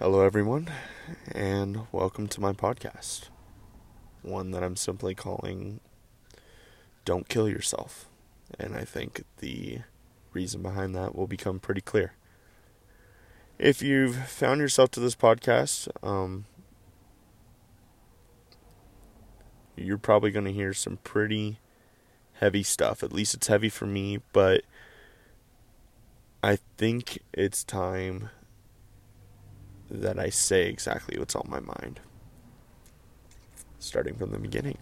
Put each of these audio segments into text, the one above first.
Hello, everyone, and welcome to my podcast. One that I'm simply calling Don't Kill Yourself. And I think the reason behind that will become pretty clear. If you've found yourself to this podcast, um, you're probably going to hear some pretty heavy stuff. At least it's heavy for me, but I think it's time that I say exactly what's on my mind. Starting from the beginning.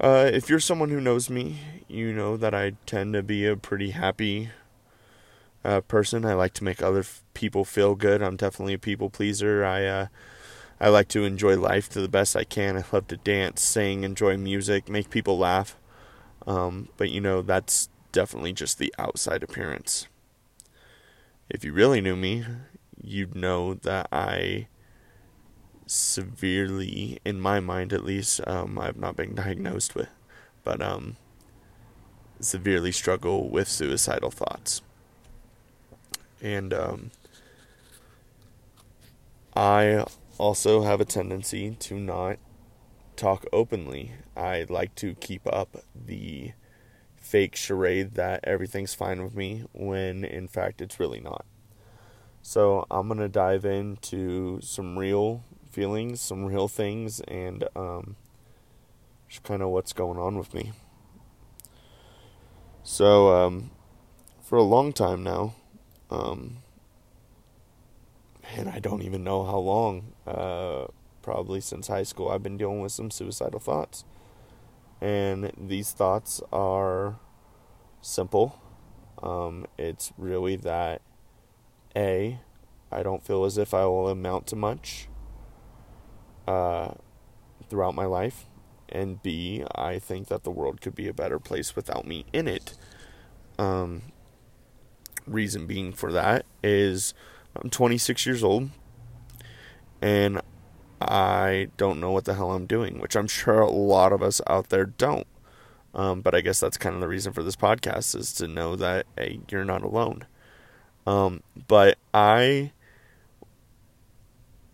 Uh, if you're someone who knows me, you know that I tend to be a pretty happy uh, person. I like to make other f- people feel good. I'm definitely a people pleaser. I uh, I like to enjoy life to the best I can. I love to dance, sing, enjoy music, make people laugh. Um, but you know that's definitely just the outside appearance. If you really knew me, you'd know that I severely, in my mind at least, um, I've not been diagnosed with, but um, severely struggle with suicidal thoughts. And um, I also have a tendency to not talk openly. I like to keep up the fake charade that everything's fine with me when in fact it's really not. So I'm gonna dive into some real feelings, some real things, and um, just kind of what's going on with me. So um, for a long time now, um, and I don't even know how long, uh, probably since high school, I've been dealing with some suicidal thoughts. And these thoughts are simple. Um, it's really that A, I don't feel as if I will amount to much uh, throughout my life. And B, I think that the world could be a better place without me in it. Um, reason being for that is I'm 26 years old and I don't know what the hell I'm doing, which I'm sure a lot of us out there don't. Um, but I guess that's kind of the reason for this podcast is to know that hey, you're not alone. Um, but I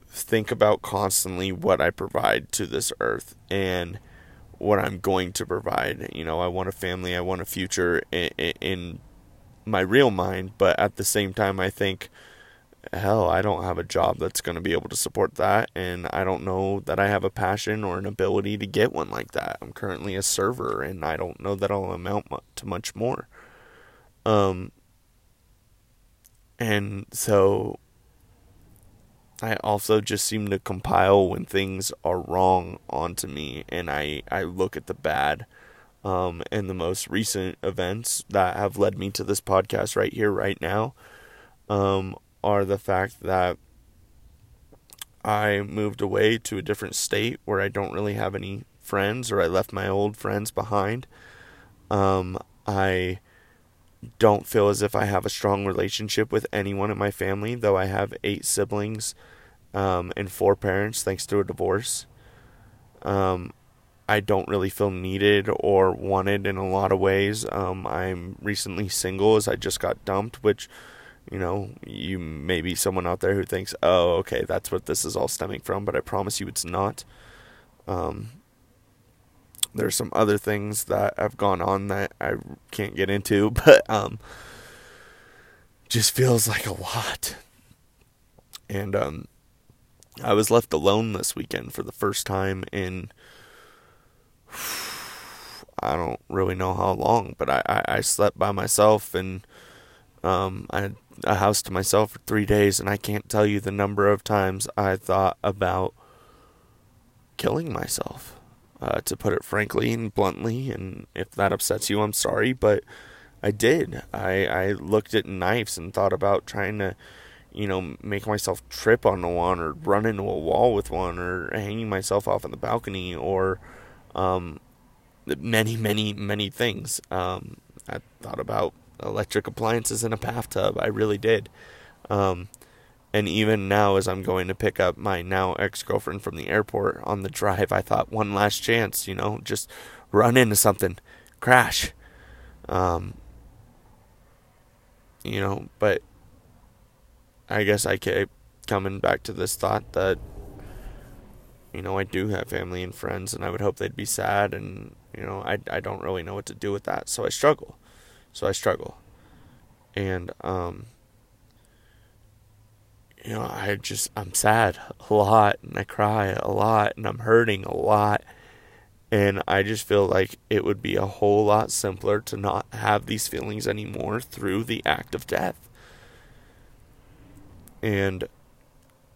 think about constantly what I provide to this earth and what I'm going to provide. You know, I want a family, I want a future in, in my real mind, but at the same time, I think, hell, I don't have a job that's going to be able to support that, and I don't know that I have a passion or an ability to get one like that. I'm currently a server, and I don't know that I'll amount to much more. Um, and so I also just seem to compile when things are wrong onto me, and I, I look at the bad um, and the most recent events that have led me to this podcast right here, right now, um, are the fact that I moved away to a different state where I don't really have any friends, or I left my old friends behind. Um, I don't feel as if I have a strong relationship with anyone in my family, though I have eight siblings um, and four parents thanks to a divorce. Um, I don't really feel needed or wanted in a lot of ways. Um, I'm recently single as I just got dumped, which, you know, you may be someone out there who thinks, oh, okay, that's what this is all stemming from, but I promise you it's not. Um, there's some other things that have gone on that I can't get into, but um, just feels like a lot. And um, I was left alone this weekend for the first time in I don't really know how long, but I, I, I slept by myself and um, I had a house to myself for three days, and I can't tell you the number of times I thought about killing myself. Uh, to put it frankly and bluntly, and if that upsets you, I'm sorry, but I did. I, I looked at knives and thought about trying to, you know, make myself trip on the one or run into a wall with one or hanging myself off on the balcony or um, many, many, many things. Um, I thought about electric appliances in a bathtub. I really did. Um, and even now, as I'm going to pick up my now ex girlfriend from the airport on the drive, I thought one last chance, you know, just run into something, crash. Um, you know, but I guess I keep coming back to this thought that you know I do have family and friends, and I would hope they'd be sad, and you know I I don't really know what to do with that, so I struggle, so I struggle, and um you know, I just, I'm sad a lot and I cry a lot and I'm hurting a lot. And I just feel like it would be a whole lot simpler to not have these feelings anymore through the act of death. And,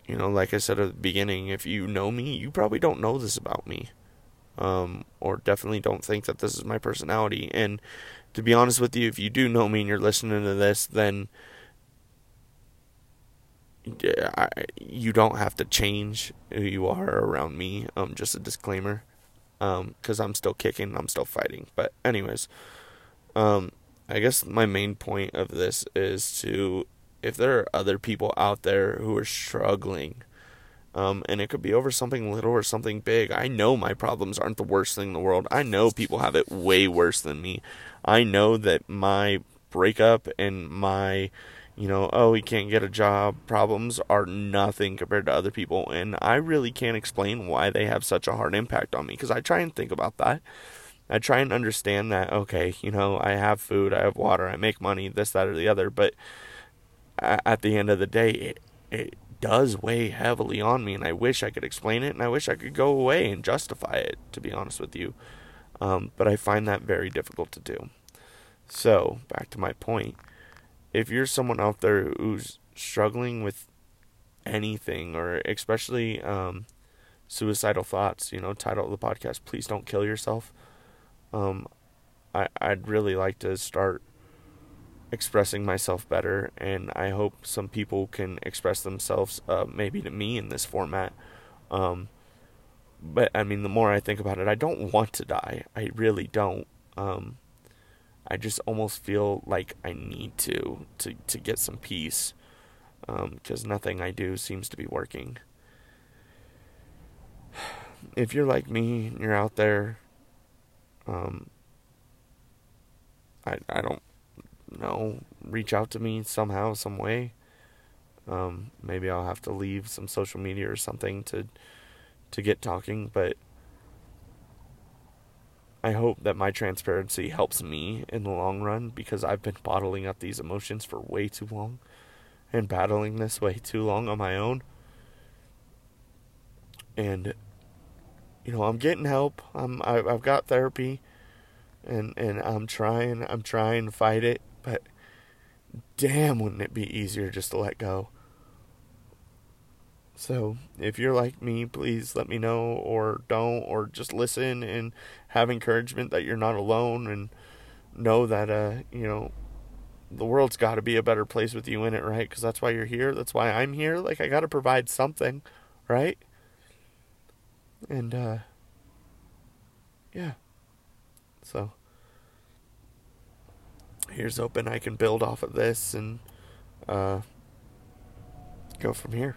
you know, like I said at the beginning, if you know me, you probably don't know this about me. Um, or definitely don't think that this is my personality. And to be honest with you, if you do know me and you're listening to this, then I, you don't have to change who you are around me. Um, just a disclaimer, um, because I'm still kicking, I'm still fighting. But anyways, um, I guess my main point of this is to, if there are other people out there who are struggling, um, and it could be over something little or something big. I know my problems aren't the worst thing in the world. I know people have it way worse than me. I know that my breakup and my you know, oh, he can't get a job problems are nothing compared to other people. And I really can't explain why they have such a hard impact on me because I try and think about that. I try and understand that, okay, you know, I have food, I have water, I make money, this, that, or the other. But at the end of the day, it, it does weigh heavily on me. And I wish I could explain it and I wish I could go away and justify it, to be honest with you. Um, but I find that very difficult to do. So, back to my point if you're someone out there who's struggling with anything or especially um, suicidal thoughts, you know, title of the podcast, please don't kill yourself. Um, I, I'd really like to start expressing myself better, and I hope some people can express themselves, uh, maybe to me in this format. Um, but I mean, the more I think about it, I don't want to die. I really don't. Um, I just almost feel like I need to to to get some peace because um, nothing I do seems to be working. If you're like me and you're out there, um, I I don't know, reach out to me somehow, some way. Um, maybe I'll have to leave some social media or something to to get talking, but I hope that my transparency helps me in the long run because I've been bottling up these emotions for way too long and battling this way too long on my own. And you know, I'm getting help. I'm I, I've got therapy and and I'm trying I'm trying to fight it, but damn wouldn't it be easier just to let go. So, if you're like me, please let me know or don't or just listen and have encouragement that you're not alone and know that uh, you know, the world's got to be a better place with you in it, right? Cuz that's why you're here. That's why I'm here. Like I got to provide something, right? And uh yeah. So, here's hoping I can build off of this and uh go from here.